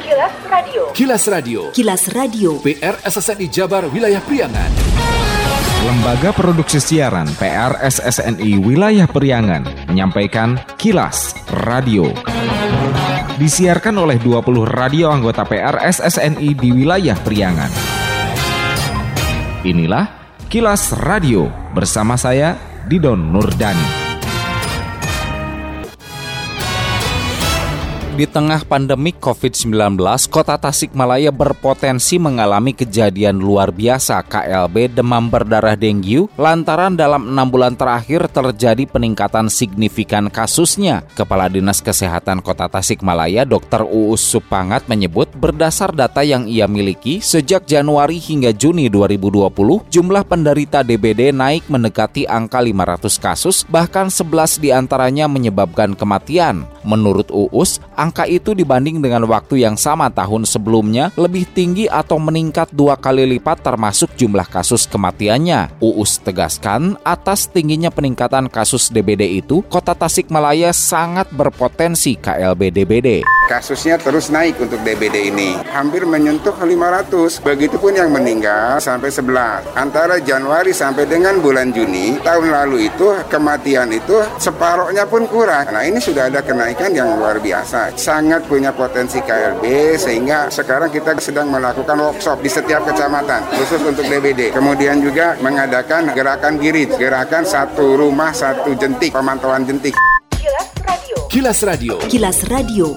Kilas Radio. Kilas Radio. Kilas Radio. PR SSNI Jabar Wilayah Priangan. Lembaga Produksi Siaran PRSSNI Wilayah Periangan menyampaikan Kilas Radio. Disiarkan oleh 20 radio anggota PRSSNI di wilayah Periangan. Inilah Kilas Radio bersama saya Didon Nurdani. Di tengah pandemi COVID-19, kota Tasikmalaya berpotensi mengalami kejadian luar biasa KLB demam berdarah denggi lantaran dalam enam bulan terakhir terjadi peningkatan signifikan kasusnya. Kepala Dinas Kesehatan Kota Tasikmalaya Dr. Uus Supangat menyebut berdasar data yang ia miliki sejak Januari hingga Juni 2020, jumlah penderita DBD naik mendekati angka 500 kasus, bahkan 11 di antaranya menyebabkan kematian. Menurut Uus, angka itu dibanding dengan waktu yang sama tahun sebelumnya lebih tinggi atau meningkat dua kali lipat termasuk jumlah kasus kematiannya. Uus tegaskan, atas tingginya peningkatan kasus DBD itu, kota Tasikmalaya sangat berpotensi KLB DBD. Kasusnya terus naik untuk DBD ini, hampir menyentuh 500. Begitupun yang meninggal sampai 11. Antara Januari sampai dengan bulan Juni tahun lalu itu kematian itu separohnya pun kurang. Nah ini sudah ada kenaikan yang luar biasa. Sangat punya potensi KLB sehingga sekarang kita sedang melakukan workshop di setiap kecamatan khusus untuk DBD. Kemudian juga mengadakan gerakan girit, gerakan satu rumah satu jentik, pemantauan jentik. Kilas Radio. Kilas Radio. Kilas Radio.